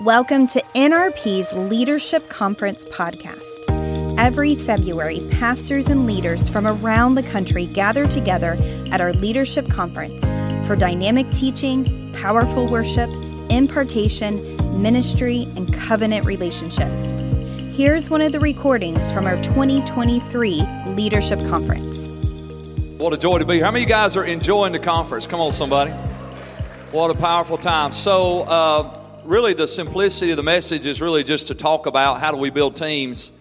Welcome to NRP's Leadership Conference podcast. Every February, pastors and leaders from around the country gather together at our leadership conference for dynamic teaching, powerful worship, impartation, ministry, and covenant relationships. Here's one of the recordings from our 2023 Leadership Conference. What a joy to be here. How many of you guys are enjoying the conference? Come on, somebody. What a powerful time. So, uh, really the simplicity of the message is really just to talk about how do we build teams.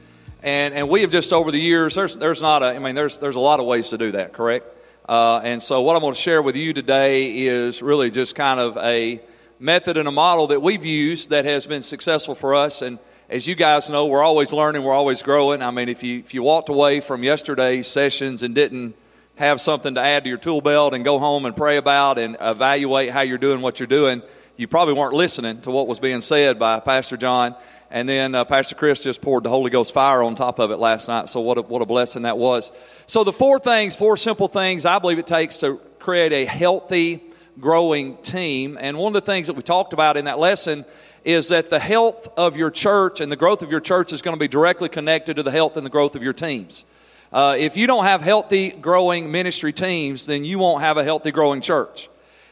And and we have just over the years there's there's not a i mean there's there's a lot of ways to do that correct? Uh, and so what i'm going to share with you today is really just kind of a method and a model that we've used that has been successful for us. And as you guys know we're always learning we're always growing. I mean if you if you walked away from yesterday's sessions and didn't have something to add to your tool belt and go home and pray about and evaluate how you're doing what you're doing you probably weren't listening to what was being said by Pastor John. And then uh, Pastor Chris just poured the Holy Ghost fire on top of it last night. So, what a, what a blessing that was. So, the four things, four simple things I believe it takes to create a healthy, growing team. And one of the things that we talked about in that lesson is that the health of your church and the growth of your church is going to be directly connected to the health and the growth of your teams. Uh, if you don't have healthy, growing ministry teams, then you won't have a healthy, growing church.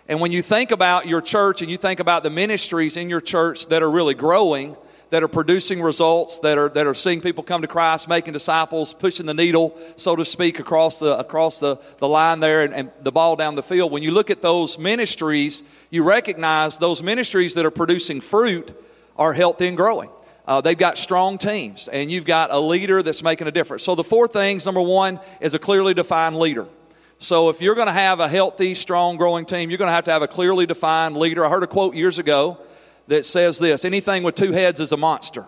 And when you think about your church and you think about the ministries in your church that are really growing, that are producing results, that are, that are seeing people come to Christ, making disciples, pushing the needle, so to speak, across the, across the, the line there and, and the ball down the field. When you look at those ministries, you recognize those ministries that are producing fruit are healthy and growing. Uh, they've got strong teams, and you've got a leader that's making a difference. So, the four things number one is a clearly defined leader. So if you're going to have a healthy, strong, growing team, you're going to have to have a clearly defined leader. I heard a quote years ago that says this anything with two heads is a monster.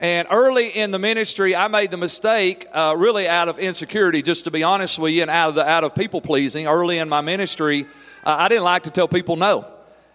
And early in the ministry, I made the mistake, uh, really out of insecurity, just to be honest with you, and out of out of people pleasing. Early in my ministry, uh, I didn't like to tell people no.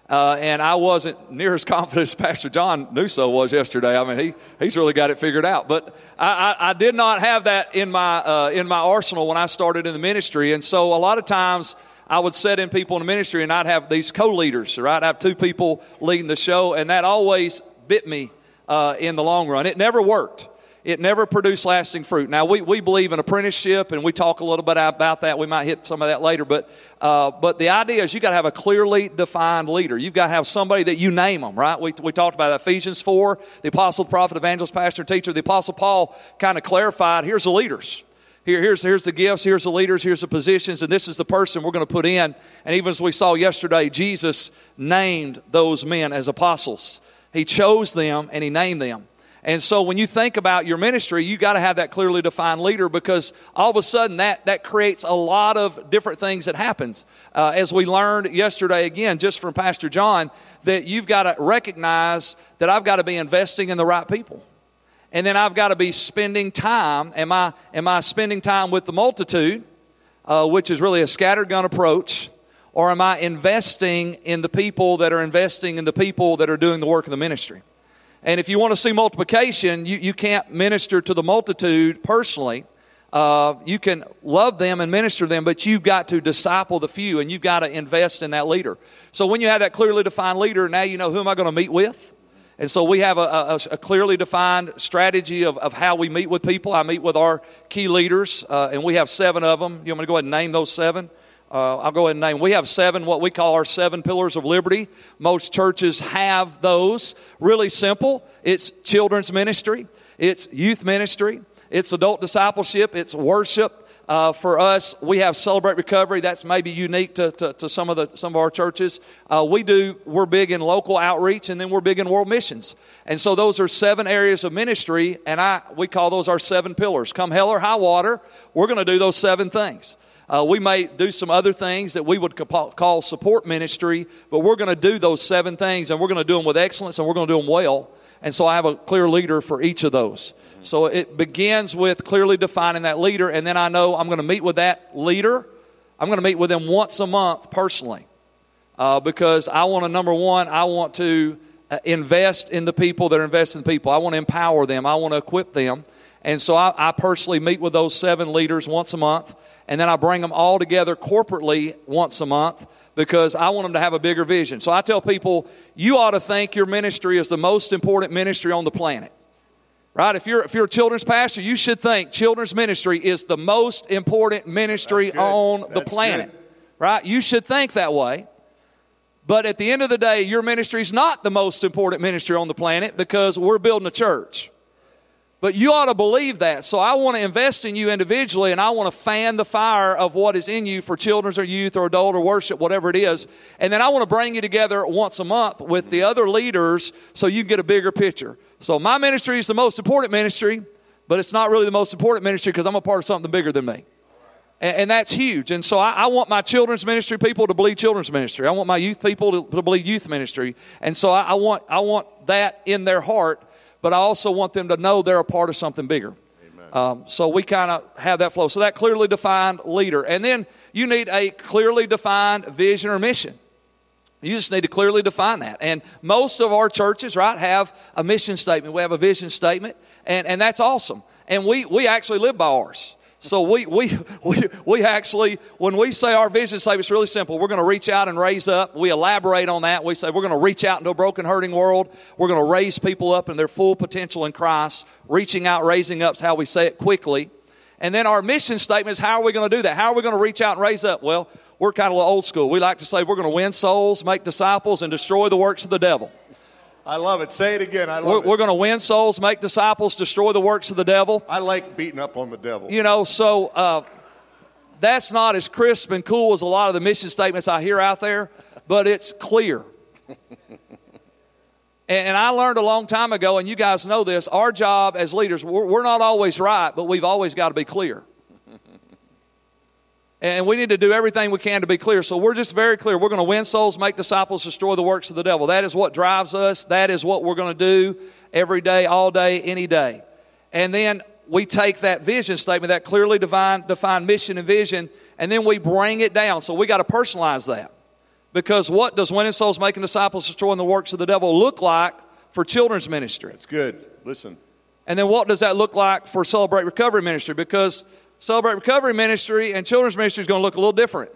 Uh, and I wasn't near as confident as Pastor John Nuso was yesterday. I mean, he, he's really got it figured out. But I, I, I did not have that in my, uh, in my arsenal when I started in the ministry. And so a lot of times I would set in people in the ministry and I'd have these co leaders, right? I'd have two people leading the show, and that always bit me uh, in the long run. It never worked it never produced lasting fruit. Now, we, we believe in apprenticeship, and we talk a little bit about that. We might hit some of that later. But, uh, but the idea is you got to have a clearly defined leader. You've got to have somebody that you name them, right? We, we talked about Ephesians 4, the apostle, the prophet, evangelist, pastor, teacher. The apostle Paul kind of clarified here's the leaders. Here, here's, here's the gifts, here's the leaders, here's the positions, and this is the person we're going to put in. And even as we saw yesterday, Jesus named those men as apostles. He chose them and he named them. And so when you think about your ministry, you got to have that clearly defined leader because all of a sudden that, that creates a lot of different things that happens. Uh, as we learned yesterday again, just from Pastor John, that you've got to recognize that I've got to be investing in the right people. And then I've got to be spending time. Am I, am I spending time with the multitude, uh, which is really a scattergun approach? Or am I investing in the people that are investing in the people that are doing the work of the ministry? And if you want to see multiplication, you, you can't minister to the multitude personally. Uh, you can love them and minister them, but you've got to disciple the few and you've got to invest in that leader. So when you have that clearly defined leader, now you know who am I going to meet with? And so we have a, a, a clearly defined strategy of, of how we meet with people. I meet with our key leaders, uh, and we have seven of them. You want me to go ahead and name those seven? Uh, I'll go ahead and name. We have seven, what we call our seven pillars of liberty. Most churches have those. Really simple. It's children's ministry, it's youth ministry, it's adult discipleship, it's worship. Uh, for us, we have Celebrate Recovery. That's maybe unique to, to, to some of the some of our churches. Uh, we do. We're big in local outreach, and then we're big in world missions. And so those are seven areas of ministry, and I we call those our seven pillars. Come hell or high water, we're going to do those seven things. Uh, we may do some other things that we would call support ministry, but we're going to do those seven things and we're going to do them with excellence and we're going to do them well. And so I have a clear leader for each of those. So it begins with clearly defining that leader, and then I know I'm going to meet with that leader. I'm going to meet with them once a month personally uh, because I want to, number one, I want to uh, invest in the people that are investing in the people. I want to empower them, I want to equip them. And so I, I personally meet with those seven leaders once a month and then I bring them all together corporately once a month because I want them to have a bigger vision. So I tell people, you ought to think your ministry is the most important ministry on the planet. Right? If you're, if you're a children's pastor, you should think children's ministry is the most important ministry on the planet. Good. Right? You should think that way. But at the end of the day, your ministry is not the most important ministry on the planet because we're building a church. But you ought to believe that. So I want to invest in you individually and I want to fan the fire of what is in you for children's or youth or adult or worship, whatever it is. And then I want to bring you together once a month with the other leaders so you can get a bigger picture. So my ministry is the most important ministry, but it's not really the most important ministry because I'm a part of something bigger than me. And, and that's huge. And so I, I, want my children's ministry people to believe children's ministry. I want my youth people to, to believe youth ministry. And so I, I, want, I want that in their heart but I also want them to know they're a part of something bigger. Um, so we kind of have that flow. So that clearly defined leader. And then you need a clearly defined vision or mission. You just need to clearly define that. And most of our churches, right, have a mission statement. We have a vision statement, and, and that's awesome. And we, we actually live by ours. So we, we, we, we actually, when we say our vision statement, it's really simple. We're going to reach out and raise up. We elaborate on that. We say we're going to reach out into a broken, hurting world. We're going to raise people up in their full potential in Christ. Reaching out, raising up is how we say it quickly. And then our mission statement is how are we going to do that? How are we going to reach out and raise up? Well, we're kind of old school. We like to say we're going to win souls, make disciples, and destroy the works of the devil. I love it. Say it again. I love we're, it. We're going to win souls, make disciples, destroy the works of the devil. I like beating up on the devil. You know, so uh, that's not as crisp and cool as a lot of the mission statements I hear out there, but it's clear. and, I learned a long time ago, and you guys know this our job as leaders, we're, we're not always right, but we've always got to be clear. And we need to do everything we can to be clear. So we're just very clear. We're going to win souls, make disciples, destroy the works of the devil. That is what drives us. That is what we're going to do every day, all day, any day. And then we take that vision statement, that clearly defined, defined mission and vision, and then we bring it down. So we got to personalize that. Because what does winning souls, making disciples, destroying the works of the devil look like for children's ministry? That's good. Listen. And then what does that look like for Celebrate Recovery Ministry? Because Celebrate Recovery Ministry and Children's Ministry is going to look a little different.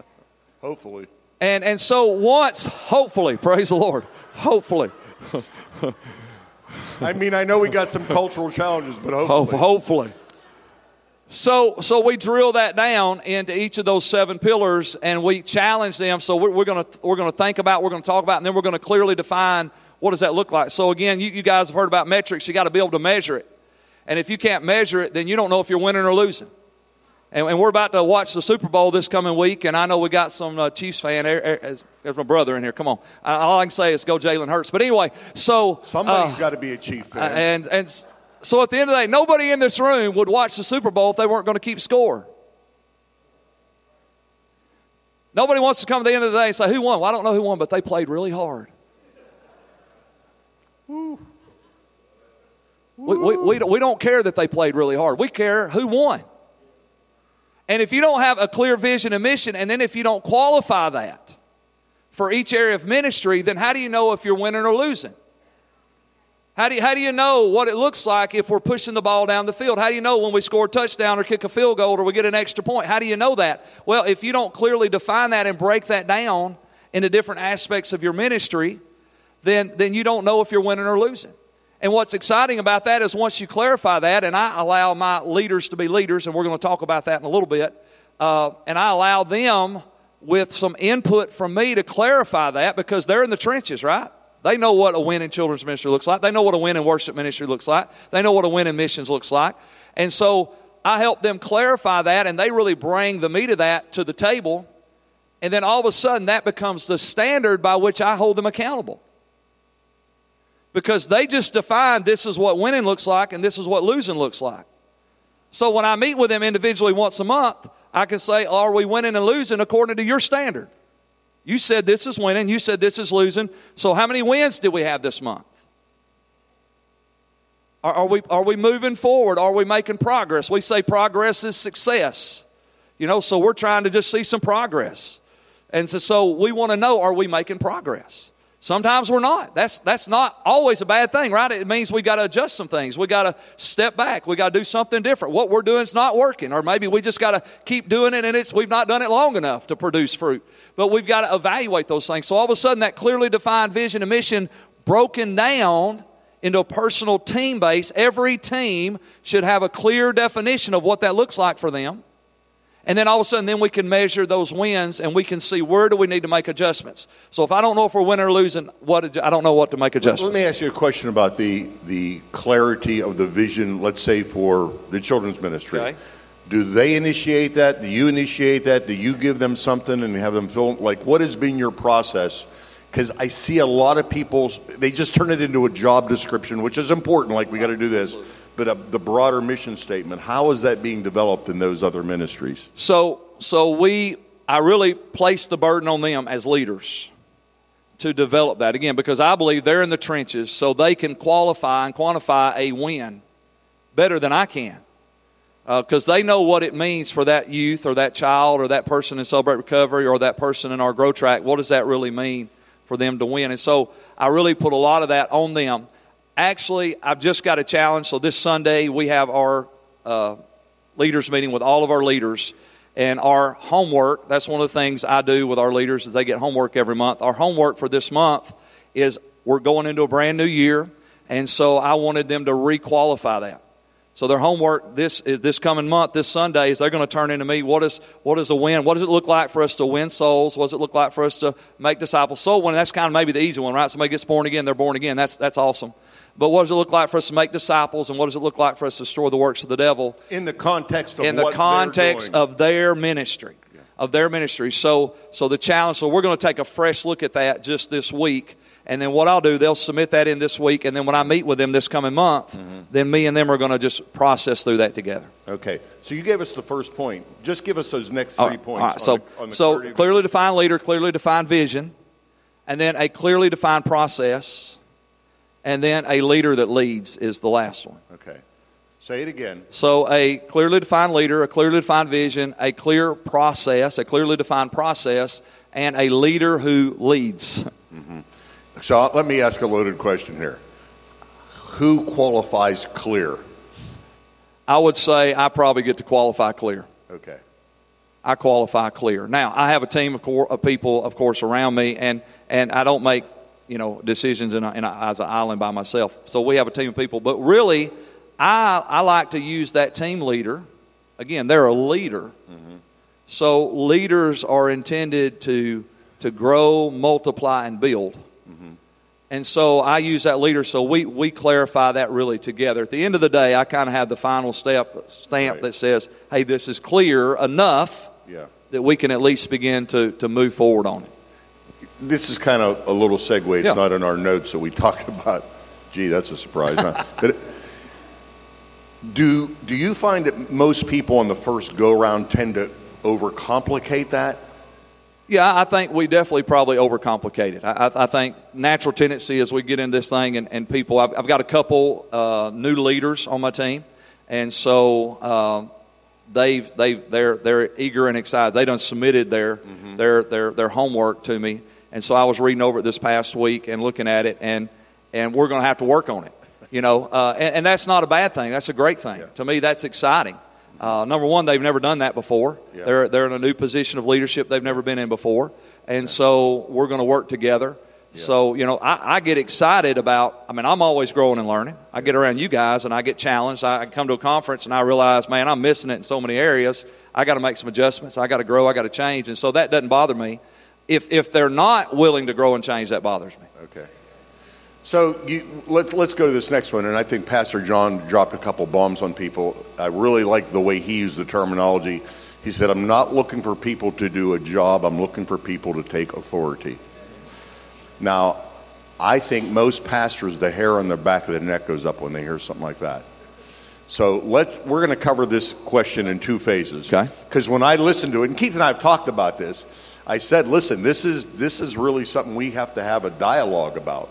hopefully. And, and so once, hopefully, praise the Lord, hopefully. I mean, I know we got some cultural challenges, but hopefully. hopefully. So, so we drill that down into each of those seven pillars, and we challenge them. So we're, we're going to we're going to think about, we're going to talk about, and then we're going to clearly define what does that look like. So again, you, you guys have heard about metrics. You got to be able to measure it. And if you can't measure it, then you don't know if you're winning or losing. And, and we're about to watch the Super Bowl this coming week, and I know we got some uh, Chiefs fan. There's my brother in here. Come on. All I can say is go Jalen Hurts. But anyway, so somebody's uh, got to be a Chief fan. And and so at the end of the day, nobody in this room would watch the Super Bowl if they weren't going to keep score. Nobody wants to come to the end of the day and say, Who won? Well, I don't know who won, but they played really hard. Woo. We, we, we, we don't care that they played really hard. We care who won. And if you don't have a clear vision and mission, and then if you don't qualify that for each area of ministry, then how do you know if you're winning or losing? How do, you, how do you know what it looks like if we're pushing the ball down the field? How do you know when we score a touchdown or kick a field goal or we get an extra point? How do you know that? Well, if you don't clearly define that and break that down into different aspects of your ministry, then, then you don't know if you're winning or losing. And what's exciting about that is once you clarify that, and I allow my leaders to be leaders, and we're going to talk about that in a little bit, uh, and I allow them with some input from me to clarify that because they're in the trenches, right? They know what a win in children's ministry looks like. They know what a win in worship ministry looks like. They know what a win in missions looks like. And so I help them clarify that, and they really bring the meat of that to the table. And then all of a sudden, that becomes the standard by which I hold them accountable because they just defined this is what winning looks like and this is what losing looks like. So when I meet with them individually once a month, I can say, Are we winning and losing according to your standard? You said this is winning, you said this is losing. So how many wins did we have this month? Are, are, we, are we moving forward? Are we making progress? We say progress is success. You know, so we're trying to just see some progress. And so, so we want to know are we making progress? Sometimes we're not. That's, that's not always a bad thing, right? It means we got to adjust some things. We got to step back. We got to do something different. What we're doing is not working, or maybe we just got to keep doing it and it's, we've not done it long enough to produce fruit. But we've got to evaluate those things. So all of a sudden, that clearly defined vision and mission broken down into a personal team base, every team should have a clear definition of what that looks like for them. And then all of a sudden, then we can measure those wins and we can see where do we need to make adjustments. So if I don't know if we're winning or losing, what I don't know what to make adjustments. Let me ask you a question about the the clarity of the vision. Let's say for the children's ministry. Okay. Do they initiate that? Do you initiate that? Do you give them something and have them fill? Like, what has been your process? Because I see a lot of people, they just turn it into a job description, which is important. Like, we got to do this but uh, the broader mission statement, how is that being developed in those other ministries? So, so we, I really place the burden on them as leaders to develop that again because I believe they're in the trenches so they can qualify and quantify a win better than I can. Because uh, they know what it means for that youth or that child or that person in Celebrate Recovery or that person in our Grow Track. What does that really mean for them to win? And so I really put a lot of that on them. Actually, I've just got a challenge. So this Sunday, we have our uh, leaders meeting with all of our leaders. And our homework, that's one of the things I do with our leaders is they get homework every month. Our homework for this month is we're going into a brand new year. And so I wanted them to requalify that. So their homework this is this coming month, this Sunday, is they're going to turn into me. What is what is a win? What does it look like for us to win souls? What does it look like for us to make disciples? Soul winning, that's kind of maybe the easy one, right? Somebody gets born again, they're born again. That's that's awesome. But what does it look like for us to make disciples, and what does it look like for us to destroy the works of the devil? In the context of in the context of their ministry, yeah. of their ministry. So, so the challenge. So we're going to take a fresh look at that just this week, and then what I'll do, they'll submit that in this week, and then when I meet with them this coming month, mm-hmm. then me and them are going to just process through that together. Okay. So you gave us the first point. Just give us those next three points. So, the, the so clearly defined leader, clearly defined vision, and then a clearly defined process and then a leader that leads is the last one. Okay. Say it again. So, a clearly defined leader, a clearly defined vision, a clear process, a clearly defined process, and a leader who leads. Mm-hmm. So, let me ask a loaded question here. Who qualifies clear? I would say I probably get to qualify clear. Okay. I qualify clear. Now, I have a team of, co- of people, of course, around me, and, and I don't make you know, decisions in a, in a, as an island by myself. So we have a team of people. But really, I, I like to use that team leader. Again, they're a leader. Mm-hmm. So leaders are intended to, to grow, multiply, and build. Mm-hmm. And so I use that leader. So we, we clarify that really together. At the end of the day, I kind of have the final step stamp right. that says, hey, this is clear enough yeah. that we can at least begin to, to move forward on it this is kind of a little segue. It's yeah. not in our notes that we talked about. Gee, that's a surprise. huh? But do do you find that most people on the first go round tend to overcomplicate that? Yeah, I think we definitely probably overcomplicate it. I, I, think natural tendency as we get into this thing, and, and people, I've, I've, got a couple uh, new leaders on my team, and so uh, they've, they've, they're, they're eager and excited. They done submitted their, mm-hmm. their, their, their homework to me, and so I was reading over it this past week and looking at it, and, and we're going to have to work on it. You know, uh, and, and, that's not a bad thing. That's a great thing. Yeah. To me, that's exciting. Uh, number one, they've never done that before. Yeah. They're, they're in a new position of leadership they've never been in before. And so we're going to work together. Yeah. So, you know, I, I, get excited about, I mean, I'm always growing and learning. I get around you guys and I get challenged. I come to a conference and I realize, man, I'm missing it in so many areas. I got to make some adjustments. I got to grow. I got to change. And so that doesn't bother me if, if they're not willing to grow and change, that bothers me. Okay. So you, let's, let's go to this next one. And I think Pastor John dropped a couple bombs on people. I really like the way he used the terminology. He said, I'm not looking for people to do a job, I'm looking for people to take authority. Now, I think most pastors, the hair on their back of their neck goes up when they hear something like that. So let we're going to cover this question in two phases. Okay. Because when I listen to it, and Keith and I have talked about this, I said, listen, this is, this is really something we have to have a dialogue about.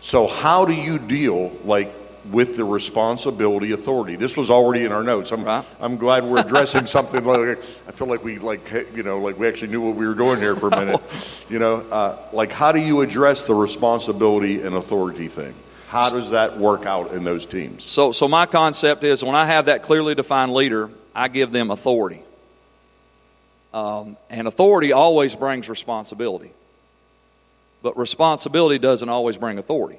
So, how do you deal, like with the responsibility authority. This was already in our notes. I'm, Right. I'm glad we're addressing something like I feel like we like you know like we actually knew what we were doing here for a minute. you know, uh, like how do you address the responsibility and authority thing? How does that work out in those teams? So, so my concept is when I have that clearly defined leader, I give them authority. Um, and authority always brings responsibility. But responsibility doesn't always bring authority.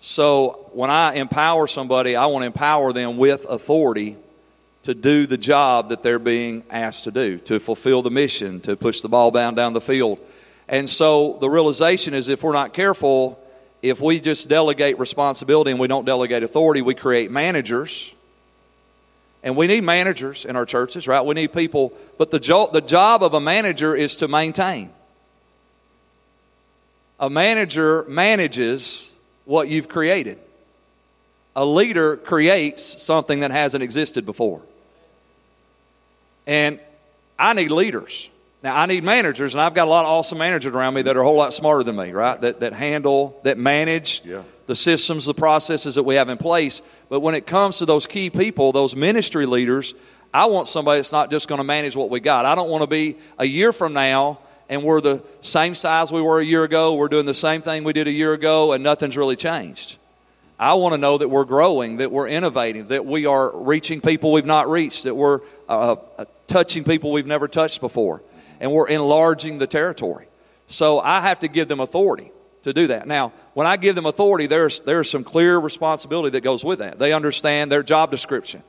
So when I empower somebody, I want to empower them with authority to do the job that they're being asked to do, to fulfill the mission, to push the ball down down the field. And so the realization is if we're not careful, if we just delegate responsibility and we don't delegate authority, we create managers. And we need managers in our churches, right? We need people, but the, jo- the job of a manager is to maintain. A manager manages what you've created. A leader creates something that hasn't existed before. And I need leaders. Now, I need managers, and I've got a lot of awesome managers around me that are a whole lot smarter than me, right? That, that handle, that manage Yeah. The systems, the processes that we have in place. But when it comes to those key people, those ministry leaders, I want somebody that's not just going to manage what we got. I don't want to be a year from now and we're the same size we were a year ago. We're doing the same thing we did a year ago, and nothing's really changed. I want to know that we're growing, that we're innovating, that we are reaching people we've not reached, that we're uh, uh, touching people we've never touched before, and we're enlarging the territory. So I have to give them authority to do that. Now, when I give them authority, there's, there's some clear responsibility that goes with that. They understand their job description.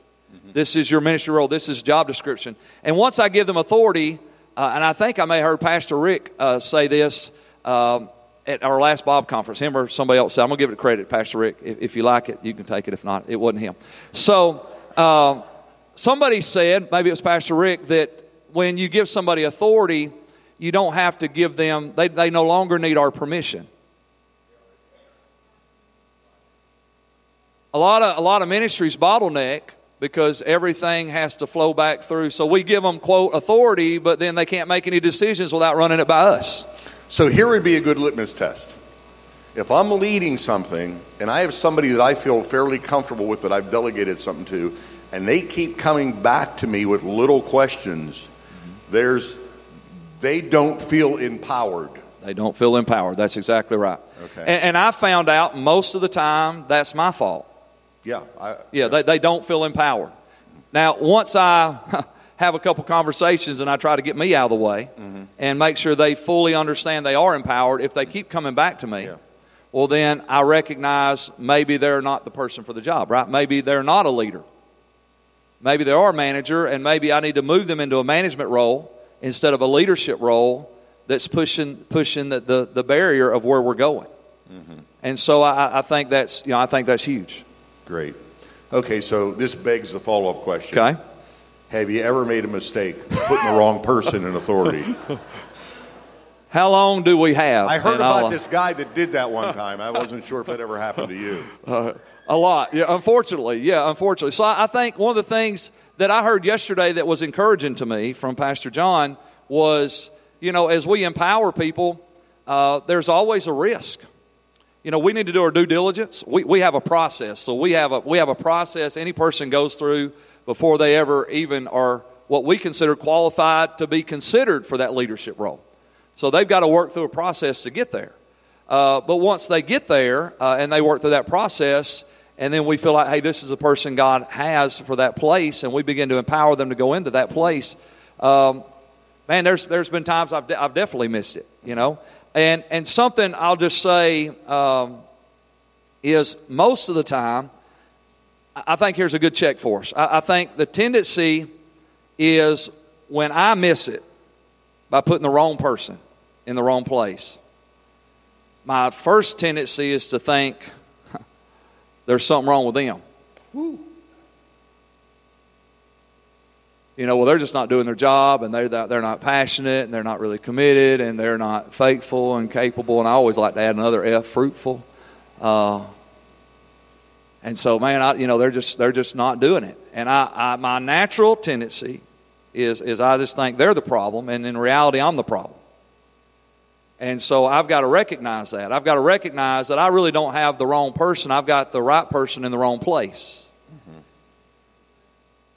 This is your ministry role, this is job description. And once I give them authority, uh, and I think I may have heard Pastor Rick uh, say this um, at our last Bob conference, him or somebody else said, I'm going to give it credit, Pastor Rick. If, if you like it, you can take it. If not, it wasn't him. So uh, somebody said, maybe it was Pastor Rick, that when you give somebody authority, you don't have to give them, they, they no longer need our permission. A lot of, a lot of ministries bottleneck because everything has to flow back through. So we give them, quote, authority, but then they can't make any decisions without running it by us. So here would be a good litmus test. If I'm leading something and I have somebody that I feel fairly comfortable with that I've delegated something to, and they keep coming back to me with little questions, there's they don't feel empowered. They don't feel empowered. That's exactly right. Okay. And, and I found out most of the time that's my fault. Yeah, I, Yeah, they, they don't feel empowered. Now, once I have a couple conversations and I try to get me out of the way mm-hmm. and make sure they fully understand they are empowered, if they keep coming back to me, Yeah. well, then I recognize maybe they're not the person for the job, right? Maybe they're not a leader. Maybe they are a manager, and maybe I need to move them into a management role instead of a leadership role that's pushing, pushing the, the, the barrier of where we're going. Mm-hmm. And so I, I think that's, you know, I think that's huge. Great. Okay, so this begs the follow-up question. Okay? Have you ever made a mistake putting the wrong person in authority? How long do we have? I heard And I'll, about uh, this guy that did that one time. I wasn't sure if that ever happened to you. A lot, yeah. Unfortunately, yeah. Unfortunately, so I, I think one of the things that I heard yesterday that was encouraging to me from Pastor John was, you know, as we empower people, uh, there's always a risk. You know, we need to do our due diligence. We, we have a process, so we have a we have a process any person goes through before they ever even are what we consider qualified to be considered for that leadership role. So they've got to work through a process to get there. Uh, but once they get there uh, and they work through that process, and then we feel like, hey, this is a person God has for that place, and we begin to empower them to go into that place. Um, man, there's there's been times I've de- I've definitely missed it, you know. And and something I'll just say um, is most of the time, I think here's a good check for us. I, I think the tendency is when I miss it by putting the wrong person in the wrong place. My first tendency is to think there's something wrong with them. You know, well, they're just not doing their job, and they're they're not passionate, and they're not really committed, and they're not faithful and capable. And I always like to add another F, fruitful. Uh, and so, man, I, you know, they're just they're just not doing it. And I, I, my natural tendency is is I just think they're the problem, and in reality, I'm the problem. And so I've got to recognize that. I've got to recognize that I really don't have the wrong person. I've got the right person in the wrong place.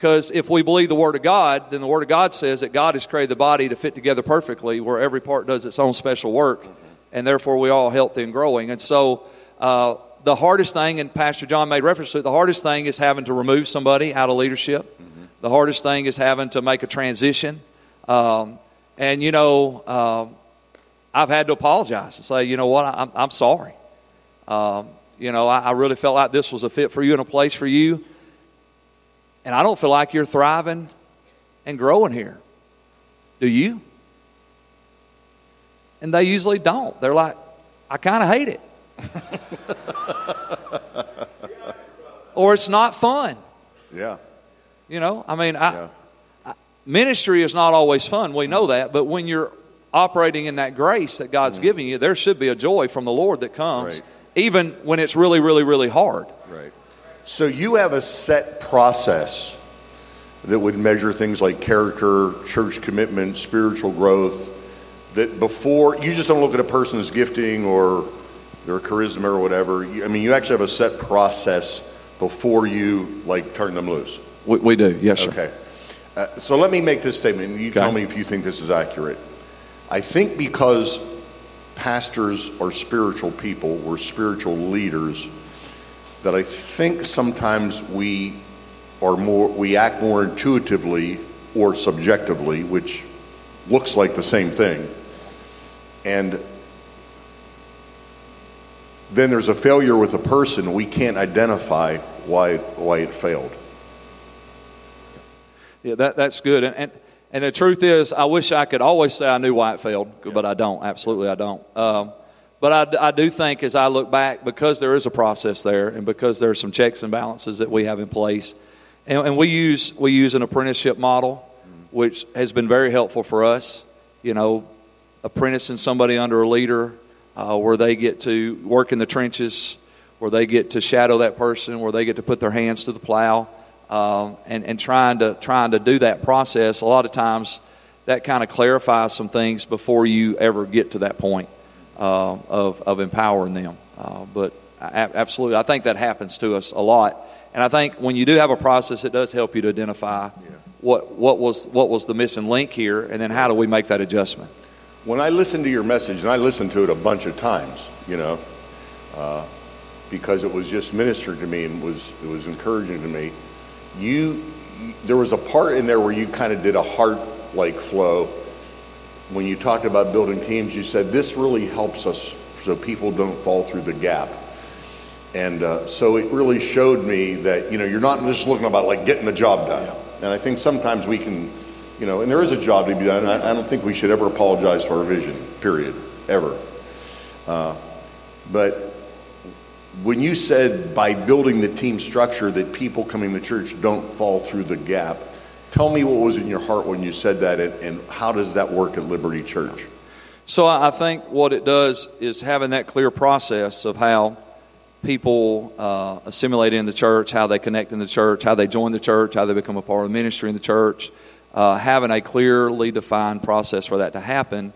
Because if we believe the Word of God, then the Word of God says that God has created the body to fit together perfectly, where every part does its own special work, and therefore we all healthy and growing. And so, uh, the hardest thing, and Pastor John made reference to it, the hardest thing is having to remove somebody out of leadership. Mm-hmm. The hardest thing is having to make a transition. Um, and, you know, uh, I've had to apologize and say, you know what, I'm, I'm sorry. Um, you know, I, I really felt like this was a fit for you and a place for you and I don't feel like you're thriving and growing here. Do you? And they usually don't. They're like, I kind of hate it. or it's not fun. Yeah. You know, I mean, I, yeah. I, ministry is not always fun. We know that. But when you're operating in that grace that God's mm. giving you, there should be a joy from the Lord that comes, right. even when it's really, really, really hard. Right. So you have a set process that would measure things like character, church commitment, spiritual growth. That before you just don't look at a person's gifting or their charisma or whatever. I mean, you actually have a set process before you like turn them loose. We, we do, yes, sir. Okay. Uh, so let me make this statement. And you okay. tell me if you think this is accurate. I think because pastors are spiritual people, we're spiritual leaders that I think sometimes we are more we act more intuitively or subjectively, which looks like the same thing. And then there's a failure with a person, we can't identify why why it failed. Yeah, that, that's good. And, and, and the truth is, I wish I could always say I knew why it failed, but I don't. Absolutely, I don't. Um, but I, I do think as I look back, because there is a process there and because there are some checks and balances that we have in place, and, and we, use, we use an apprenticeship model, which has been very helpful for us. You know, apprenticing somebody under a leader uh, where they get to work in the trenches, where they get to shadow that person, where they get to put their hands to the plow, uh, and, and trying, to, trying to do that process. A lot of times that kind of clarifies some things before you ever get to that point uh, of, of empowering them. Uh, but absolutely, I think that happens to us a lot. And I think when you do have a process, it does help you to identify yeah. what, what, was, what was the missing link here, and then how do we make that adjustment. When I listened to your message, and I listened to it a bunch of times, you know, uh, because it was just ministered to me and was it was encouraging to me. You, there was a part in there where you kind of did a heart like flow when you talked about building teams, you said this really helps us so people don't fall through the gap. And uh, so it really showed me that, you know, you're not just looking about like getting the job done. And I think sometimes we can, you know, and there is a job to be done. I, I don't think we should ever apologize for our vision, period, ever. Uh, but when you said by building the team structure that people coming to church don't fall through the gap, Tell me what was in your heart when you said that, and, and how does that work at Liberty Church? So I think what it does is having that clear process of how people uh, assimilate in the church, how they connect in the church, how they join the church, how they become a part of the ministry in the church, uh, having a clearly defined process for that to happen.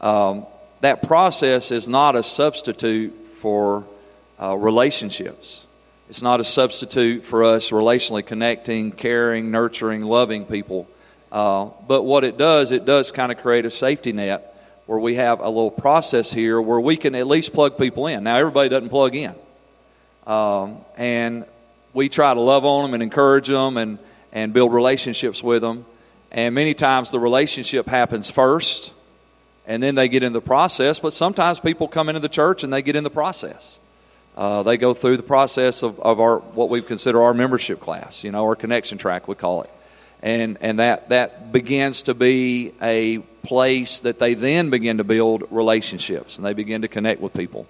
Um, that process is not a substitute for uh, relationships. It's not a substitute for us relationally connecting, caring, nurturing, loving people. Uh, but what it does, it does kind of create a safety net where we have a little process here where we can at least plug people in. Now, everybody doesn't plug in. Um, and we try to love on them and encourage them and, and build relationships with them. And many times the relationship happens first and then they get in the process. But sometimes people come into the church and they get in the process. Uh, they go through the process of, of our what we consider our membership class, you know, our connection track, we call it. And, and that, that begins to be a place that they then begin to build relationships and they begin to connect with people.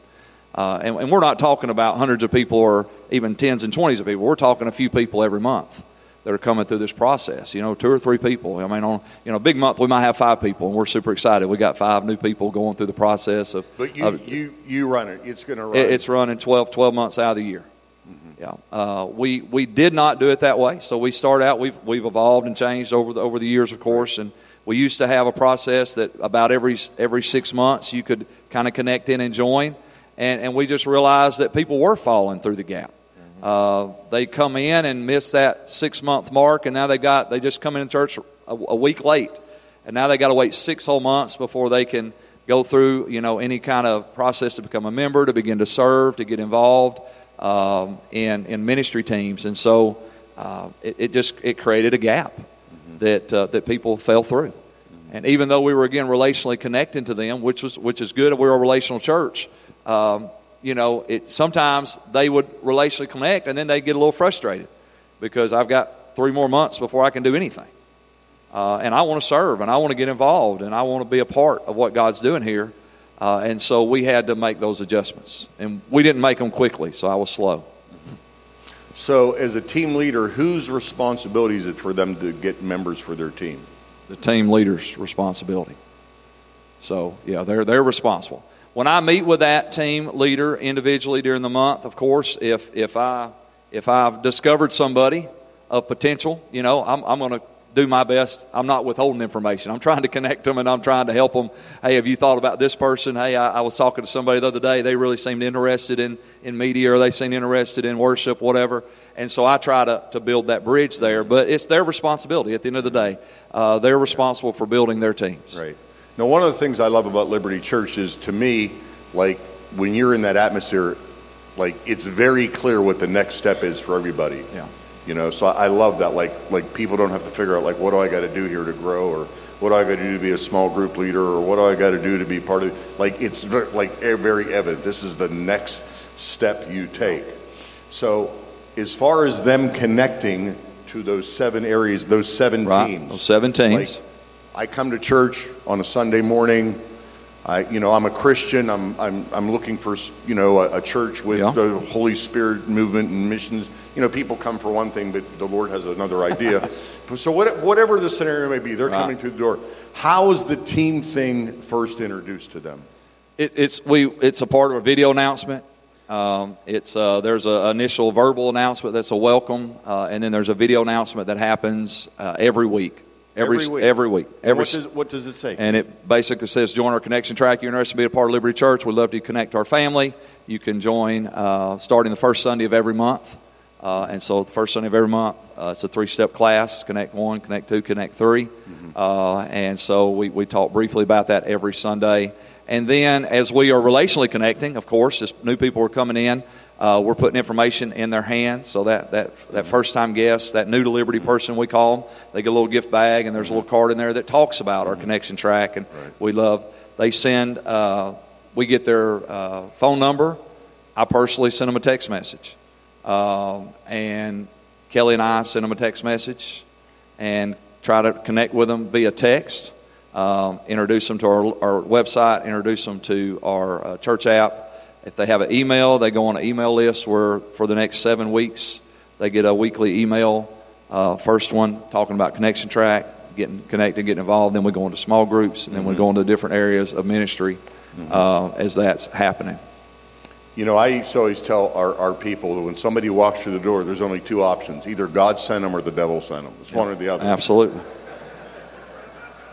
Uh, and, and, we're not talking about hundreds of people or even tens and twenties of people. We're talking a few people every month that are coming through this process. You know, two or three people. I mean, on you know, big month we might have five people, and we're super excited. We got five new people going through the process of. But you of, you you run it. It's going to run. It, it's running 12, 12 months out of the year. Mm-hmm. Yeah, uh, we we did not do it that way. So we start out. We've we've evolved and changed over the over the years, of course, and We used to have a process that about every every six months you could kind of connect in and join, and, and we just realized that people were falling through the gap. Uh, they come in and miss that six month mark, and now they got they just come in church a, a week late, and now they got to wait six whole months before they can go through you know any kind of process to become a member, to begin to serve, to get involved um, in in ministry teams, and so uh, it, it, just it created a gap mm-hmm. that uh, that people fell through. Mm-hmm. And even though we were again relationally connecting to them, which was which is good, we're a relational church. Um, you know, it, sometimes they would relationally connect and then they get a little frustrated because I've got three more months before I can do anything. Uh, and I want to serve and I want to get involved and I want to be a part of what God's doing here. Uh, and so we had to make those adjustments. And we didn't make them quickly, so I was slow. So, as a team leader, whose responsibility is it for them to get members for their team? The team leader's responsibility. So, yeah, they're, they're responsible when I meet with that team leader individually during the month, of course, if, if, I, if I've discovered somebody of potential, you know, I'm, I'm going to do my best. I'm not withholding information. I'm trying to connect them and I'm trying to help them. Hey, have you thought about this person? Hey, I, I was talking to somebody the other day. They really seemed interested in, in media or they seemed interested in worship, whatever. And so I try to, to build that bridge there. But it's their responsibility at the end of the day. Uh, they're responsible for building their teams. Right. Now, one of the things I love about Liberty Church is to me, like when you're in that atmosphere, like it's very clear what the next step is for everybody. Yeah. You know, so I love that. Like, like people don't have to figure out like what do I got to do here to grow, or what do I got to do to be a small group leader, or what do I got to do to be part of. Like, it's very, like very evident. This is the next step you take. So, as far as them connecting to those seven areas, those seven right. teams, those seven teams. Like, I come to church on a Sunday morning. I, you know, I'm a Christian. I'm, I'm, I'm looking for, you know, a, a church with yeah. the Holy Spirit movement and missions. You know, people come for one thing, but the Lord has another idea. so what, whatever the scenario may be, they're right. coming to the door. How is the team thing first introduced to them? It, it's we. It's a part of a video announcement. Um, it's uh, there's an initial verbal announcement that's a welcome, uh, and then there's a video announcement that happens uh, every week. Every, every week. Every week. Every, what, does, what does it say? And it basically says, join our connection track. You're interested in be a part of Liberty Church. We'd love to connect our family. You can join uh, starting the first Sunday of every month. Uh, and so the first Sunday of every month, uh, it's a three-step class, Connect 1, Connect 2, Connect 3. Mm-hmm. Uh, and so we, we talk briefly about that every Sunday. And then as we are relationally connecting, of course, as new people are coming in, uh, we're putting information in their hands so that, that, that first time guest, that new to Liberty person we call them, they get a little gift bag and there's a little card in there that talks about our connection track and right. we love. They send, uh, we get their uh, phone number. I personally send them a text message. Um, and Kelly and I send them a text message and try to connect with them via text. Um, introduce them to our, our, website, introduce them to our uh, church app if they have an email, they go on an email list where for the next seven weeks they get a weekly email. Uh, first one talking about connection track, getting connected, getting involved. Then we go into small groups, and then mm-hmm. we go into different areas of ministry mm-hmm. uh, as that's happening. You know, I used to always tell our, our people that when somebody walks through the door, there's only two options either God sent them or the devil sent them. It's one or the other. Absolutely.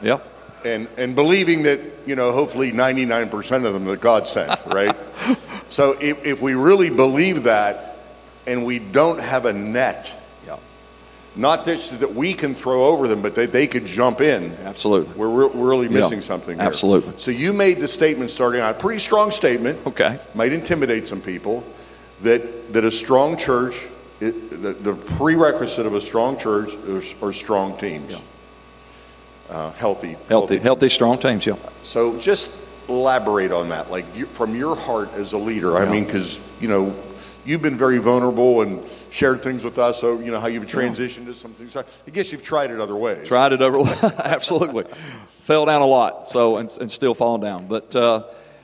Yep and, and believing that, you know, hopefully 99% of them that God sent, right? so if, if we really believe that and we don't have a net, yeah. not that, that we can throw over them, but that they could jump in. Absolutely. We're, we're really missing yeah. something here. Absolutely. So you made the statement starting out, a pretty strong statement. Okay. Might intimidate some people, that, that a strong church, it, the, the prerequisite of a strong church are, are strong teams. Yeah uh, healthy, healthy, healthy, healthy, strong teams. Yeah. So just elaborate on that, like you, from your heart as a leader. Yeah. I mean, because you know you've been very vulnerable and shared things with us. So you know how you've transitioned yeah. to some things. I guess you've tried it other ways. Tried it other ways. Absolutely. Fell down a lot. So and, and still falling down. But uh,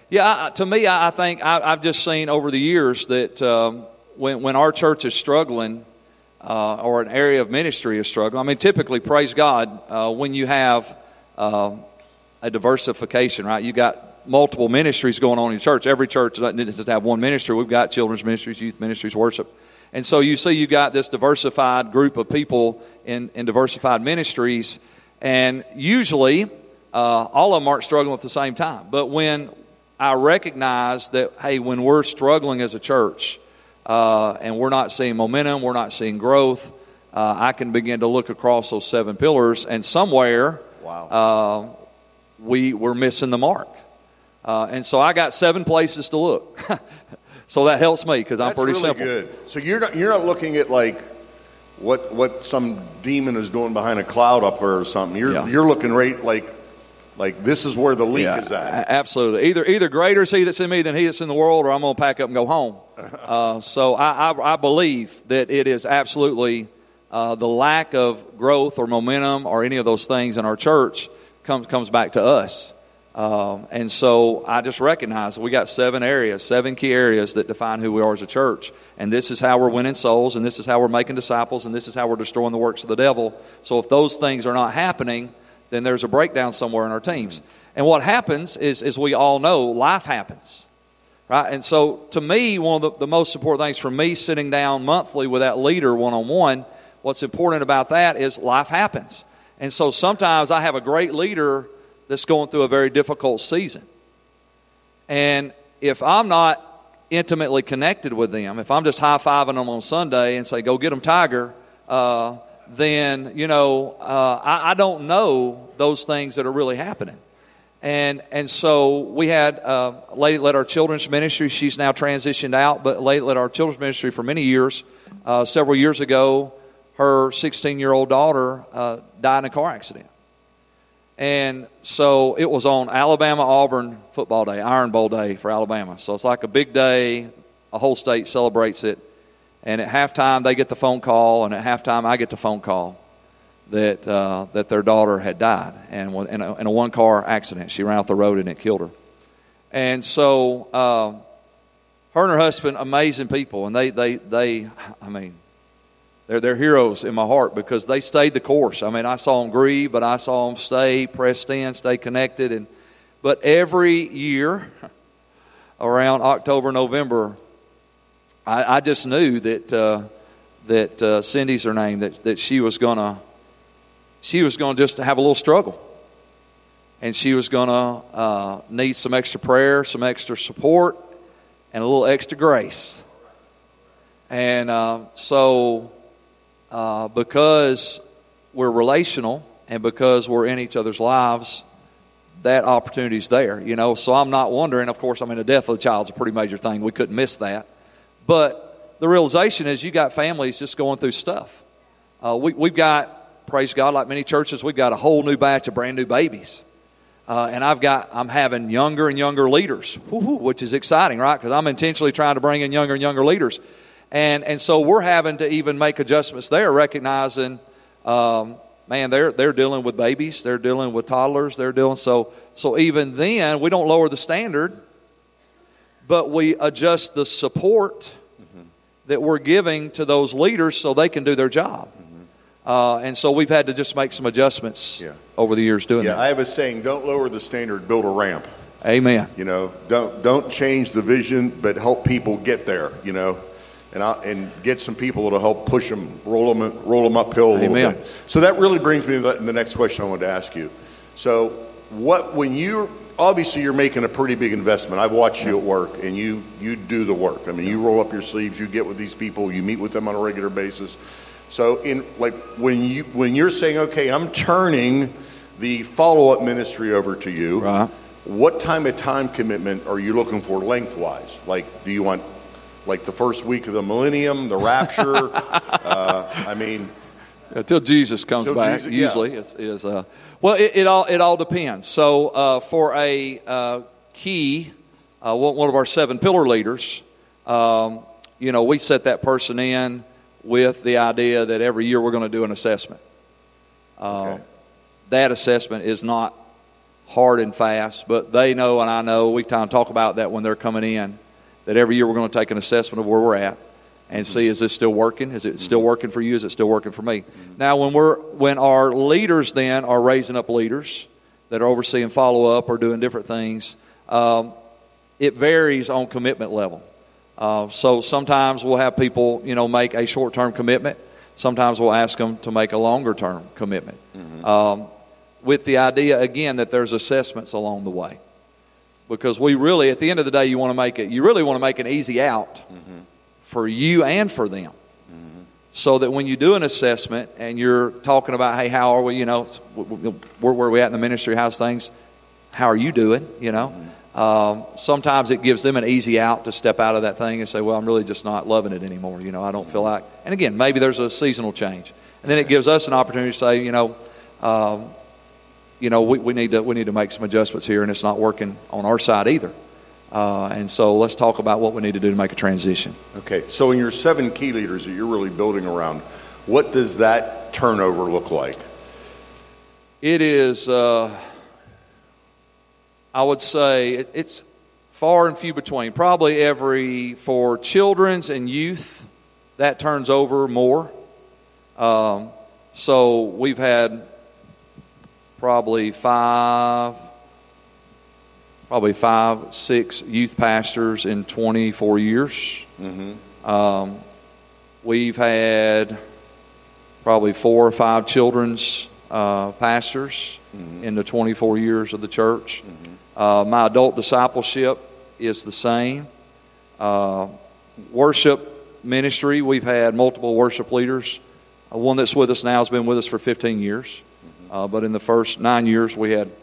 yeah, I, to me, I, I think I, have just seen over the years that um, when when our church is struggling uh, or an area of ministry is struggling. I mean, typically, praise God, uh, when you have uh, a diversification, right? You got multiple ministries going on in your church. Every church doesn't just have one ministry. We've got children's ministries, youth ministries, worship. And so you see, you've got this diversified group of people in, in diversified ministries. And usually, uh, all of them aren't struggling at the same time. But when I recognize that, hey, when we're struggling as a church uh, and we're not seeing momentum, we're not seeing growth, uh, I can begin to look across those seven pillars, and somewhere Wow. uh, we were missing the mark. Uh, and so I got seven places to look. so that helps me because I'm That's pretty really simple. good. So you're not you're not looking at like what what some demon is doing behind a cloud up there or something. You're Yeah. you're looking right like like this is where the leak Yeah, is at. absolutely. Either either greater is he that's in me than he that's in the world, or I'm going to pack up and go home. Uh, so I, I, I believe that it is absolutely uh, the lack of growth or momentum or any of those things in our church comes comes back to us. Um, and so I just recognize that we got seven areas, seven key areas that define who we are as a church. And this is how we're winning souls, and this is how we're making disciples, and this is how we're destroying the works of the devil. So if those things are not happening, then there's a breakdown somewhere in our teams. And what happens is, as we all know, life happens. Right? And so, to me, one of the, the most important things for me sitting down monthly with that leader one on one, what's important about that is life happens. And so, sometimes I have a great leader that's going through a very difficult season. And if I'm not intimately connected with them, if I'm just high fiving them on Sunday and say, go get them, Tiger, uh, then, you know, uh, I, I don't know those things that are really happening. And, and so we had uh, a lady that led our children's ministry. She's now transitioned out, but lady led our children's ministry for many years. Uh, several years ago, her 16 year old daughter uh, died in a car accident. And so it was on Alabama Auburn football day, Iron Bowl day for Alabama. So it's like a big day. A whole state celebrates it. And at halftime, they get the phone call, and at halftime, I get the phone call that uh, that their daughter had died and in a, in a one car accident. She ran off the road and it killed her. And so uh, her and her husband, amazing people, and they they they, I mean, they're, they're heroes in my heart because they stayed the course. I mean, I saw them grieve, but I saw them stay pressed in, stay connected. And but every year, around October, November, I, I just knew that uh, that uh, Cindy's her name that that she was gonna she was gonna just have a little struggle, and she was gonna uh, need some extra prayer, some extra support, and a little extra grace. And uh, so uh, because we're relational and because we're in each other's lives, that opportunity's there, you know. So I'm not wondering. Of course, I mean, the death of a child's a pretty major thing. We couldn't miss that. But the realization is, you got families just going through stuff. Uh, we, we've got, praise God, like many churches, we've got a whole new batch of brand new babies. Uh, and I've got, I'm having younger and younger leaders, which is exciting, right? Because I'm intentionally trying to bring in younger and younger leaders. And, and so we're having to even make adjustments there, recognizing, um, man, they're, they're dealing with babies, they're dealing with toddlers, they're dealing, so, so even then, we don't lower the standard, but we adjust the support that we're giving to those leaders so they can do their job. Uh, and so we've had to just make some adjustments Yeah. over the years doing Yeah, that. Yeah, I have a saying: don't lower the standard, build a ramp. Amen. You know, don't don't change the vision, but help people get there. You know, and I, and get some people to help push them, roll them, roll them uphill a little Amen. bit. So that really brings me to the, the next question I wanted to ask you. So, what when you obviously you're making a pretty big investment. I've watched you at work, and you you do the work. I mean, you roll up your sleeves, you get with these people, you meet with them on a regular basis. So, in like when you when you're saying, okay, I'm turning the follow up ministry over to you. Right. What time of time commitment are you looking for lengthwise? Like, do you want like the first week of the millennium, the rapture? uh, I mean, Until Jesus comes Till back, Jesus- yeah. usually is, is uh, well, it, it all it all depends. So uh, for a uh, key, uh, one one of our seven pillar leaders, um, you know, we set that person in with the idea that every year we're going to do an assessment. Uh, Okay. That assessment is not hard and fast, but they know and I know we kind of talk about that when they're coming in. That every year we're going to take an assessment of where we're at and see is this still working? Is it still working for you? Is it still working for me? Now, when we're when our leaders then are raising up leaders that are overseeing follow up or doing different things, um, it varies on commitment level. Uh, so sometimes we'll have people, you know, make a short term commitment. Sometimes we'll ask them to make a longer term commitment. Um, with the idea, again, that there's assessments along the way. Because we really, at the end of the day, you want to make it, you really want to make an easy out mm-hmm. For you and for them. Mm-hmm. So that when you do an assessment and you're talking about, hey, how are we, you know, where, where are we at in the ministry, how's things, how are you doing, you know? Mm-hmm. Um, sometimes it gives them an easy out to step out of that thing and say, well, I'm really just not loving it anymore. You know, I don't feel like, and again, maybe there's a seasonal change. And then it gives us an opportunity to say, you know, um, you know, we, we, need to, we need to make some adjustments here, and it's not working on our side either. Uh, and so let's talk about what we need to do to make a transition. Okay, so in your seven key leaders that you're really building around, what does that turnover look like? It is, uh, I would say, it, it's far and few between. Probably every, for children's and youth, that turns over more. Um, so we've had probably five, probably five, six youth pastors in 24 years. Mm-hmm. Um, we've had probably four or five children's uh, pastors mm-hmm. in the 24 years of the church. Mm-hmm. Uh, my adult discipleship is the same. Uh, worship ministry, we've had multiple worship leaders. Uh, one that's with us now has been with us for 15 years. Uh, but in the first nine years, we had mm-hmm.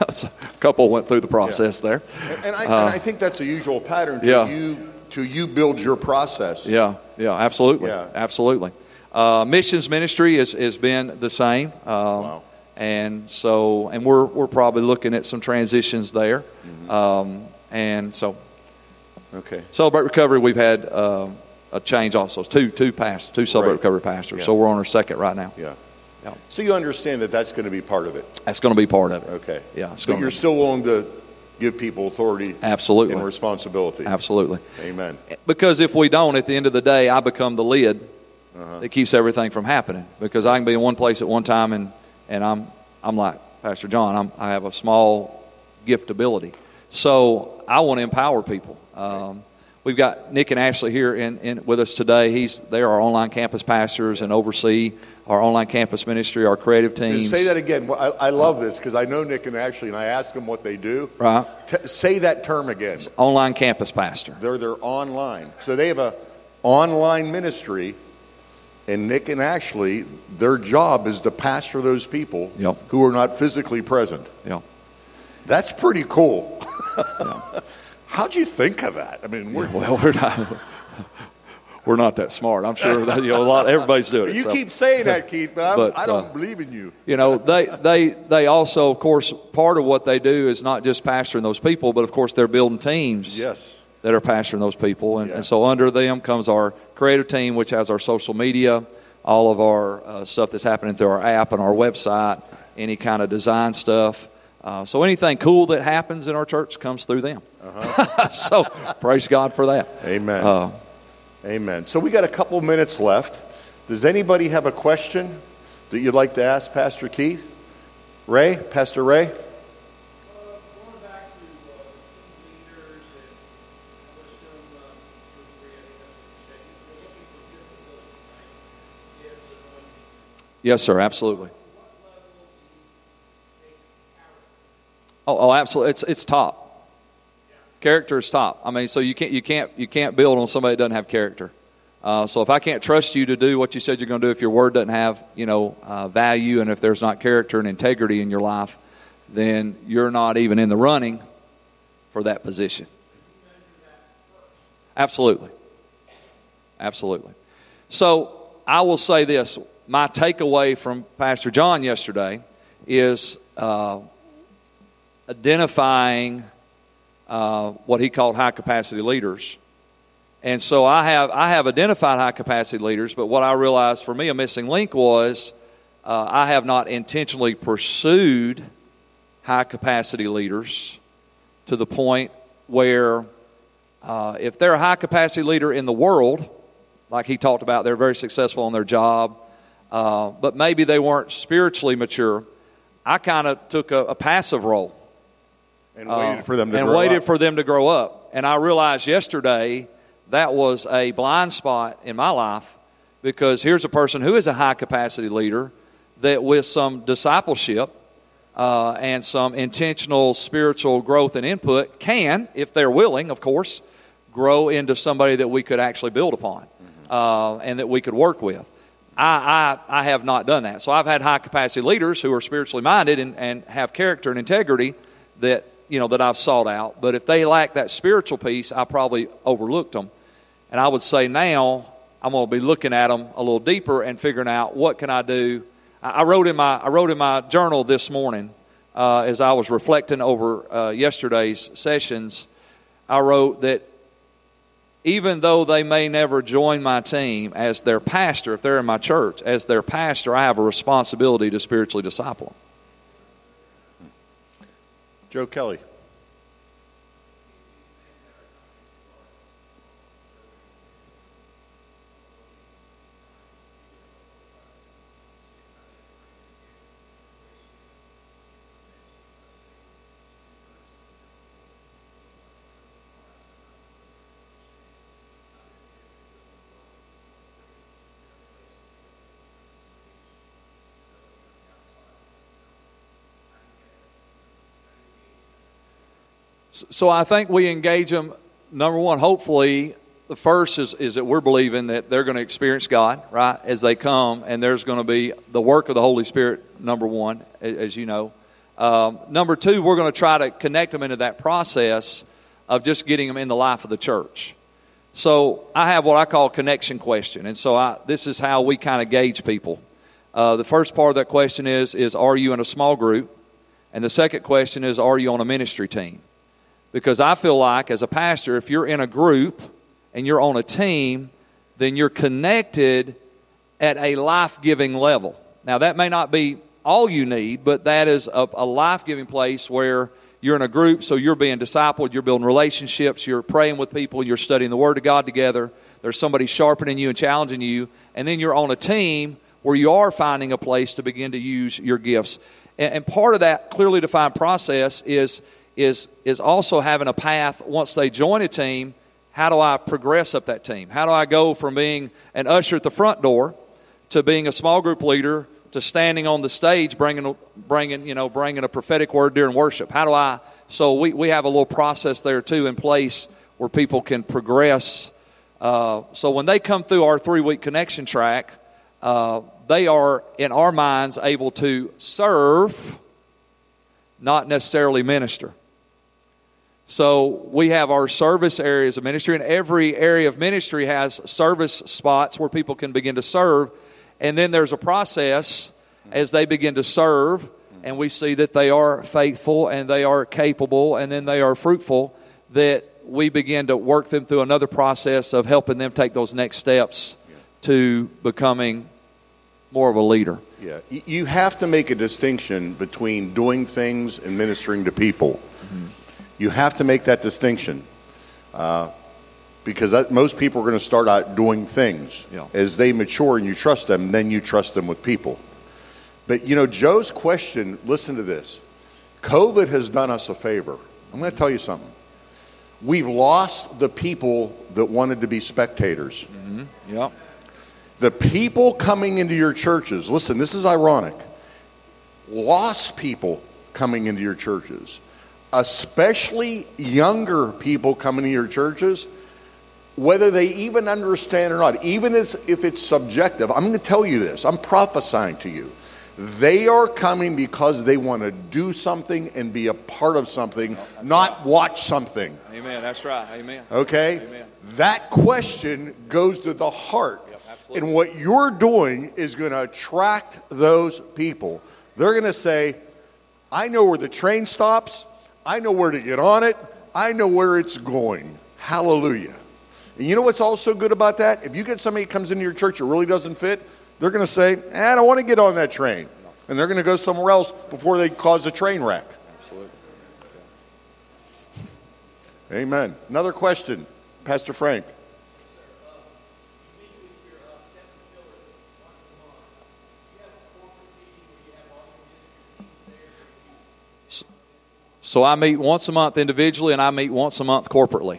a couple went through the process yeah. there. And, and, I, uh, and, I, think that's a usual pattern to yeah. you to you build your process. Yeah, yeah, absolutely, yeah. absolutely. Uh, missions ministry has, has been the same. Um, wow. And so, and we're, we're probably looking at some transitions there. Mm-hmm. Um, and so, okay. Celebrate Recovery, we've had uh, a change also. Two, two pastors, two Celebrate right. Recovery pastors. So we're on our second right now. Yeah. Yeah. So you understand that that's going to be part of it. That's going to be part of it. Okay. Yeah. It's but you're be. still willing to give people authority. Absolutely. And responsibility. Absolutely. Amen. Because if we don't, at the end of the day, I become the lid uh-huh. that keeps everything from happening. Because I can be in one place at one time, and and I'm I'm like Pastor John. I'm, I have a small gift ability, so I want to empower people. Um, we've got Nick and Ashley here in, in, with us today. He's they are our online campus pastors and oversee our online campus ministry, our creative teams. Say that again. I, I love this because I know Nick and Ashley, and I ask them what they do. Right. T- say that term again. It's online campus pastor. They're they're online, so they have a online ministry. And Nick and Ashley, their job is to pastor those people yep. who are not physically present. Yep. That's pretty cool. yep. How'd you think of that? I mean, we're, well, we're not we're not that smart. I'm sure that you know a lot. Everybody's doing it. You so. keep saying that, Keith, but, but I don't uh, believe in you. You know, they they they also, of course, part of what they do is not just pastoring those people, but of course they're building teams. Yes. That are pastoring those people, and, yeah. and so under them comes our creative team, which has our social media, all of our uh, stuff that's happening through our app and our website, any kind of design stuff. Uh, so anything cool that happens in our church comes through them. Uh-huh. so praise God for that. Amen. Uh, Amen. So we got a couple minutes left. Does anybody have a question that you'd like to ask Pastor Keith? Ray? Pastor Ray? Yes, sir, absolutely. Oh, oh, absolutely. It's, it's top. Character is top. I mean, so you can't you can't you can't build on somebody that doesn't have character. Uh, so if I can't trust you to do what you said you're going to do, if your word doesn't have you know uh, value, and if there's not character and integrity in your life, then you're not even in the running for that position. Absolutely, absolutely. So I will say this: my takeaway from Pastor John yesterday is uh, identifying uh, what he called high capacity leaders. And so I have, I have identified high capacity leaders, but what I realized for me a missing link was uh, I have not intentionally pursued high capacity leaders to the point where uh, if they're a high capacity leader in the world, like he talked about, they're very successful in their job, uh, but maybe they weren't spiritually mature, I kind of took a, a passive role and waited uh, for them to and waited up. for them to grow up. And I realized yesterday that was a blind spot in my life because here's a person who is a high capacity leader that with some discipleship uh, and some intentional spiritual growth and input can, if they're willing, of course, grow into somebody that we could actually build upon uh, and that we could work with. I, I, I have not done that. So I've had high capacity leaders who are spiritually minded and, and have character and integrity that you know that I've sought out. But if they lack that spiritual piece, I probably overlooked them. And I would say now I'm going to be looking at them a little deeper and figuring out what can I do. I, wrote in my I wrote in my journal this morning uh, as I was reflecting over uh, yesterday's sessions. I wrote that even though they may never join my team as their pastor, if they're in my church, as their pastor, I have a responsibility to spiritually disciple them. Joe Kelly. So I think we engage them. Number one, hopefully, the first is, is that we're believing that they're going to experience God, right, as they come, and there's going to be the work of the Holy Spirit, number one, as you know. Um, number two, we're going to try to connect them into that process of just getting them in the life of the church. So I have what I call connection question, and so I, this is how we kind of gauge people. Uh, the first part of that question is is Are you in a small group? And the second question is Are you on a ministry team? Because I feel like, as a pastor, if you're in a group and you're on a team, then you're connected at a life giving level. Now, that may not be all you need, but that is a, a life giving place where you're in a group, so you're being discipled, you're building relationships, you're praying with people, you're studying the Word of God together. There's somebody sharpening you and challenging you, and then you're on a team where you are finding a place to begin to use your gifts. And, and part of that clearly defined process is is, is also having a path once they join a team. How do I progress up that team? How do I go from being an usher at the front door to being a small group leader to standing on the stage bringing, bringing, you know, bringing a prophetic word during worship? How do I? So we, we have a little process there too in place where people can progress. Uh, so when they come through our three week connection track, uh, they are, in our minds, able to serve, not necessarily minister. So we have our service areas of ministry, and every area of ministry has service spots where people can begin to serve. And then there's a process as they begin to serve, and we see that they are faithful and they are capable and then they are fruitful, that we begin to work them through another process of helping them take those next steps to becoming more of a leader. Yeah, you have to make a distinction between doing things and ministering to people. Mm-hmm. You have to make that distinction uh, because that, most people are going to start out doing things. Yeah. As they mature and you trust them, then you trust them with people. But you know, Joe's question listen to this COVID has done us a favor. I'm going to tell you something. We've lost the people that wanted to be spectators. Mm-hmm. Yep. The people coming into your churches, listen, this is ironic. Lost people coming into your churches especially younger people coming to your churches, whether they even understand or not, even if it's subjective, I'm going to tell you this, I'm prophesying to you. They are coming because they want to do something and be a part of something, not right. watch something. Amen. That's right. Amen. Okay? Amen. That question goes to the heart. Yep, and what you're doing is going to attract those people. They're going to say, I know where the train stops. I know where to get on it. I know where it's going. Hallelujah. And you know what's also good about that? If you get somebody that comes into your church that really doesn't fit, they're going to say, eh, I don't want to get on that train. And they're going to go somewhere else before they cause a train wreck. Absolutely. Amen. Another question, Pastor Frank. So I meet once a month individually, and I meet once a month corporately.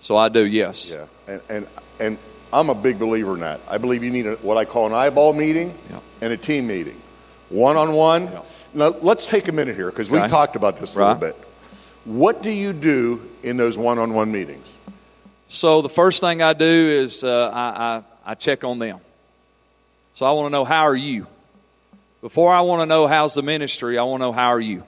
So I do, yes. Yeah, and and, and I'm a big believer in that. I believe you need a, what I call an eyeball meeting yeah. and a team meeting, one on one. Now, let's take a minute here because we Okay. talked about this a Right. little bit. What do you do in those one on one meetings? So the first thing I do is uh, I, I, I check on them. So I want to know how are you. Before I want to know how's the ministry, I want to know how are you.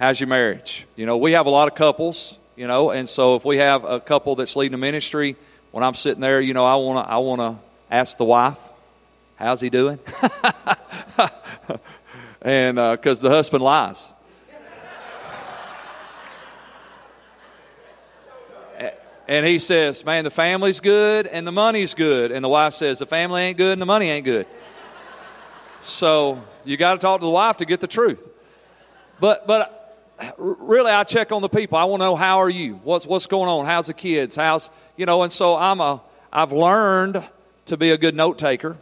How's your marriage? You know, we have a lot of couples. You know, and so if we have a couple that's leading a ministry, when I'm sitting there, you know, I want to I want to ask the wife, how's he doing? and uh, because the husband lies. And he says, Man, the family's good and the money's good. And the wife says, The family ain't good and the money ain't good. So you got to talk to the wife to get the truth. But, but really, I check on the people. I want to know how are you? What's, what's going on? How's the kids? How's, you know, and so I'm a, I've learned to be a good note taker.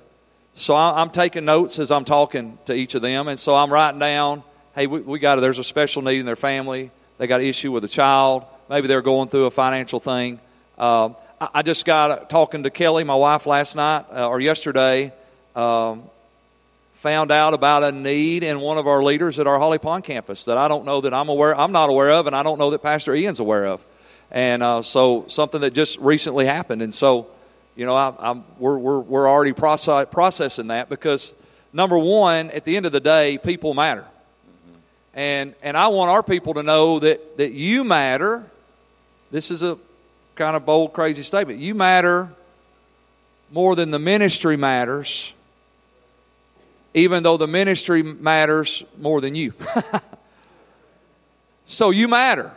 So I- I'm taking notes as I'm talking to each of them. And so I'm writing down, hey, we, we got, there's a special need in their family. They got an issue with a child. Maybe they're going through a financial thing. Um, I, I just got talking to Kelly, my wife, last night uh, or yesterday. Um, found out about a need in one of our leaders at our Holly Pond campus that I don't know that I'm aware, I'm not aware of, and I don't know that Pastor Ian's aware of. And uh, so something that just recently happened, and so you know I, I'm, we're, we're, we're already process, processing that because number one, at the end of the day, people matter, and and I want our people to know that that you matter. This is a kind of bold, crazy statement. You matter more than the ministry matters even though the ministry matters more than you. so you matter.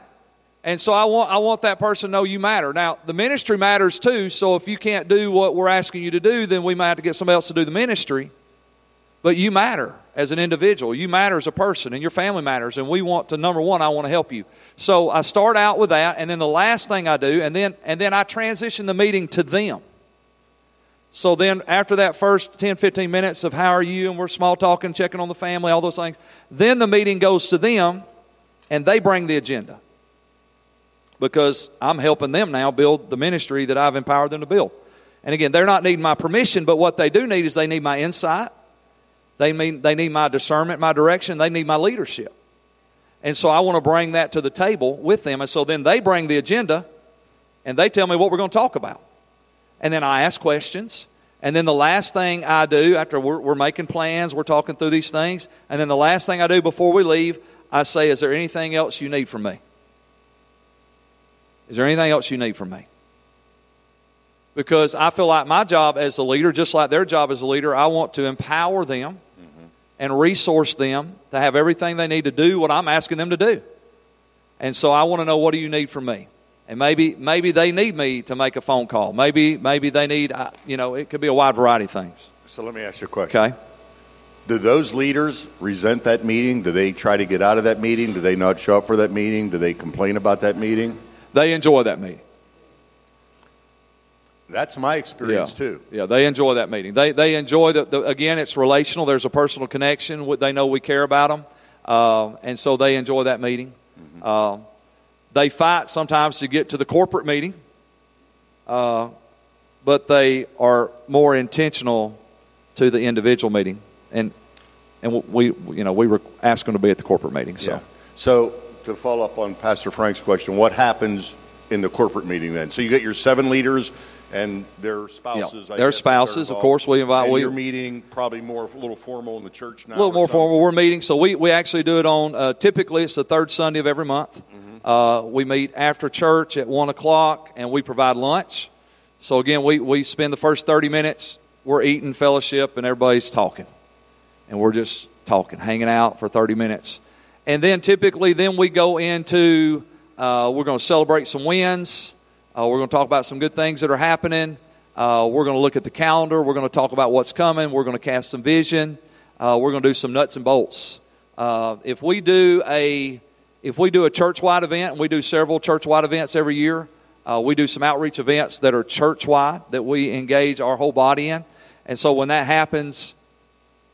And so I want, I want that person to know you matter. Now, the ministry matters too, so if you can't do what we're asking you to do, then we might have to get somebody else to do the ministry. But you matter as an individual. You matter as a person, and your family matters. And we want to, number one, I want to help you. So I start out with that, and then the last thing I do, and then, and then I transition the meeting to them. So then, after that first 10, 15 minutes of how are you, and we're small talking, checking on the family, all those things, then the meeting goes to them and they bring the agenda. Because I'm helping them now build the ministry that I've empowered them to build. And again, they're not needing my permission, but what they do need is they need my insight. They, mean, they need my discernment, my direction. They need my leadership. And so I want to bring that to the table with them. And so then they bring the agenda and they tell me what we're going to talk about and then I ask questions. And then the last thing I do after we're, we're, making plans, we're talking through these things, and then the last thing I do before we leave, I say, Is there anything else you need from me? Is there anything else you need from me? Because I feel like my job as a leader, just like their job as a leader, I want to empower them mm-hmm. and resource them to have everything they need to do what I'm asking them to do. And so I want to know what do you need from me? And maybe maybe they need me to make a phone call. Maybe maybe they need uh, you know it could be a wide variety of things. So let me ask you a question. Okay. Do those leaders resent that meeting? Do they try to get out of that meeting? Do they not show up for that meeting? Do they complain about that meeting? They enjoy that meeting. That's my Yeah. experience too. Yeah, they enjoy that meeting. They they enjoy the, the again. It's relational. There's a personal connection. They know we care about them, uh, and so they enjoy that meeting. Uh, they fight sometimes to get to the corporate meeting, uh, but they are more intentional to the individual meeting, and and we you know we were asked them to be at the corporate meeting. So Yeah. So to follow up on Pastor Frank's question, what happens in the corporate meeting then? So you get your seven leaders and their spouses. I Their spouses, of course, we invite- And we are meeting probably more a little formal in the church now. a little more something? formal. We're meeting, so we, we actually do it on. Uh, typically, it's the third Sunday of every month. Uh, we meet after church at one o'clock, and we provide lunch. So again, we we spend the first thirty minutes. We're eating fellowship, and everybody's talking, and we're just talking, hanging out for thirty minutes, and then typically, then we go into. Uh, we're going to celebrate some wins. Uh, we're going to talk about some good things that are happening. Uh, we're going to look at the calendar. We're going to talk about what's coming. We're going to cast some vision. Uh, we're going to do some nuts and bolts. Uh, if we do a if we do a church-wide event, and we do several church-wide events every year, uh, we do some outreach events that are church-wide that we engage our whole body in. And so when that happens,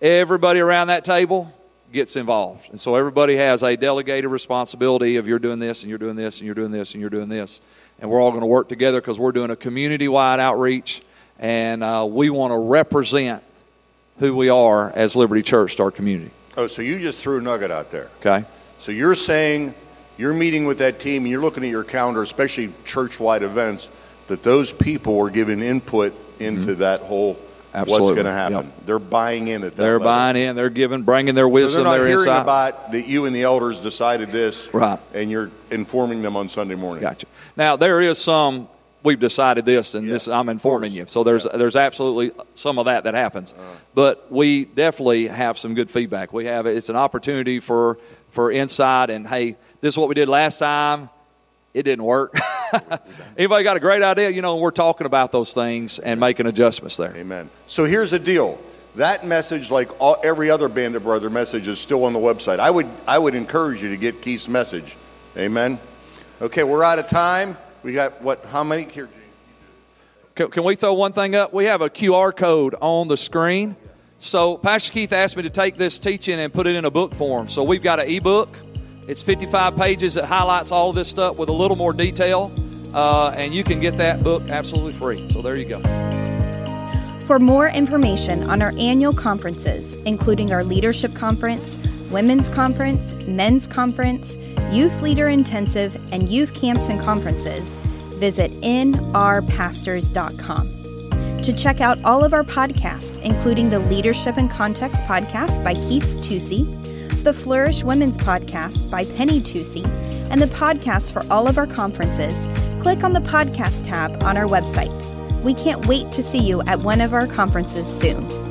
everybody around that table gets involved. And so everybody has a delegated responsibility of you're doing this and you're doing this and you're doing this and you're doing this. And we're all going to work together because we're doing a community wide outreach and uh, we want to represent who we are as Liberty Church to our community. Oh, so you just threw a nugget out there. Okay. So you're saying you're meeting with that team and you're looking at your calendar, especially church-wide events, that those people are giving input into that whole what's Mm-hmm. Going to happen. Yep. They're buying in at that They're level. buying in. They're giving, bringing their So wisdom, they're not their hearing insight. about that you and the elders decided this, Right. And you're informing them on Sunday morning. Gotcha. Now there is some. We've decided this, and Yeah, this I'm informing you. So there's Yeah. There's absolutely some of that that happens, but we definitely have some good feedback. We have it's an opportunity for for insight, and hey, this is what we did last time. It didn't work. Anybody got a great idea? You know, we're talking about those things and making adjustments there. Amen. So here's the deal. That message, like all, every other Band of Brother message, is still on the website. I would, I would encourage you to get Keith's message. Amen. Okay, we're out of time. We got what? How many here? Can, can we throw one thing up? We have a QR code on the screen. So Pastor Keith asked me to take this teaching and put it in a book form. So we've got an ebook. It's 55 pages that highlights all this stuff with a little more detail, uh, and you can get that book absolutely free. So there you go. For more information on our annual conferences, including our leadership conference, women's conference, men's conference, youth leader intensive, and youth camps and conferences, visit nrpastors.com. To check out all of our podcasts, including the Leadership and Context podcast by Keith Tusey, the Flourish Women's podcast by Penny Tusey, and the podcast for all of our conferences, click on the podcast tab on our website. We can't wait to see you at one of our conferences soon.